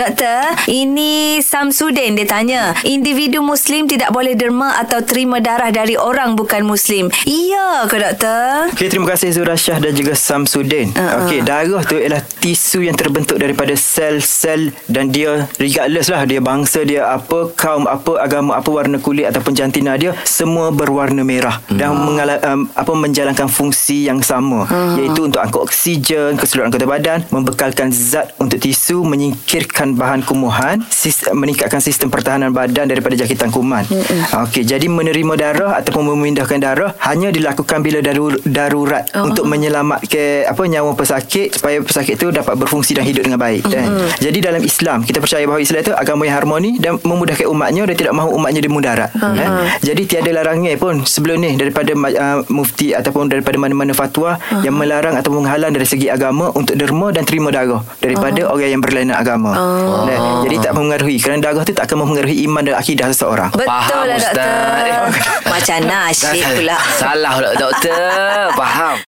Doktor, ini Samsudin dia tanya, individu muslim tidak boleh derma atau terima darah dari orang bukan muslim. Iya ke doktor? Okay, terima kasih Zura Shah dan juga Samsudin. Uh-uh. Okey, darah tu ialah tisu yang terbentuk daripada sel-sel dan dia regardless lah dia bangsa dia apa, kaum apa, agama apa, warna kulit ataupun jantina dia semua berwarna merah dan mengala, um, apa menjalankan fungsi yang sama iaitu untuk angkut oksigen ke seluruh anggota badan, membekalkan zat untuk tisu, menyingkirkan bahan kumuhan, sistem, meningkatkan sistem pertahanan badan daripada jangkitan kuman. Okey, jadi menerima darah ataupun memindahkan darah hanya dilakukan bila darur, darurat Oh. untuk menyelamatkan apa nyawa pesakit supaya pesakit itu dapat berfungsi dan hidup dengan baik kan. Jadi dalam Islam kita percaya bahawa Islam itu agama yang harmoni dan memudahkan umatnya dan tidak mahu umatnya dimudarat. Eh? Jadi tiada larangan pun sebelum ni daripada uh, mufti ataupun daripada mana-mana fatwa yang melarang atau menghalang dari segi agama untuk derma dan terima darah daripada orang yang berlainan agama. Dan, jadi tak mempengaruhi kerana darah itu tak akan mempengaruhi iman dan akidah seseorang. Betul Faham, lah Ustaz. doktor. Macam nasyid pula. Salah pula doktor. Faham.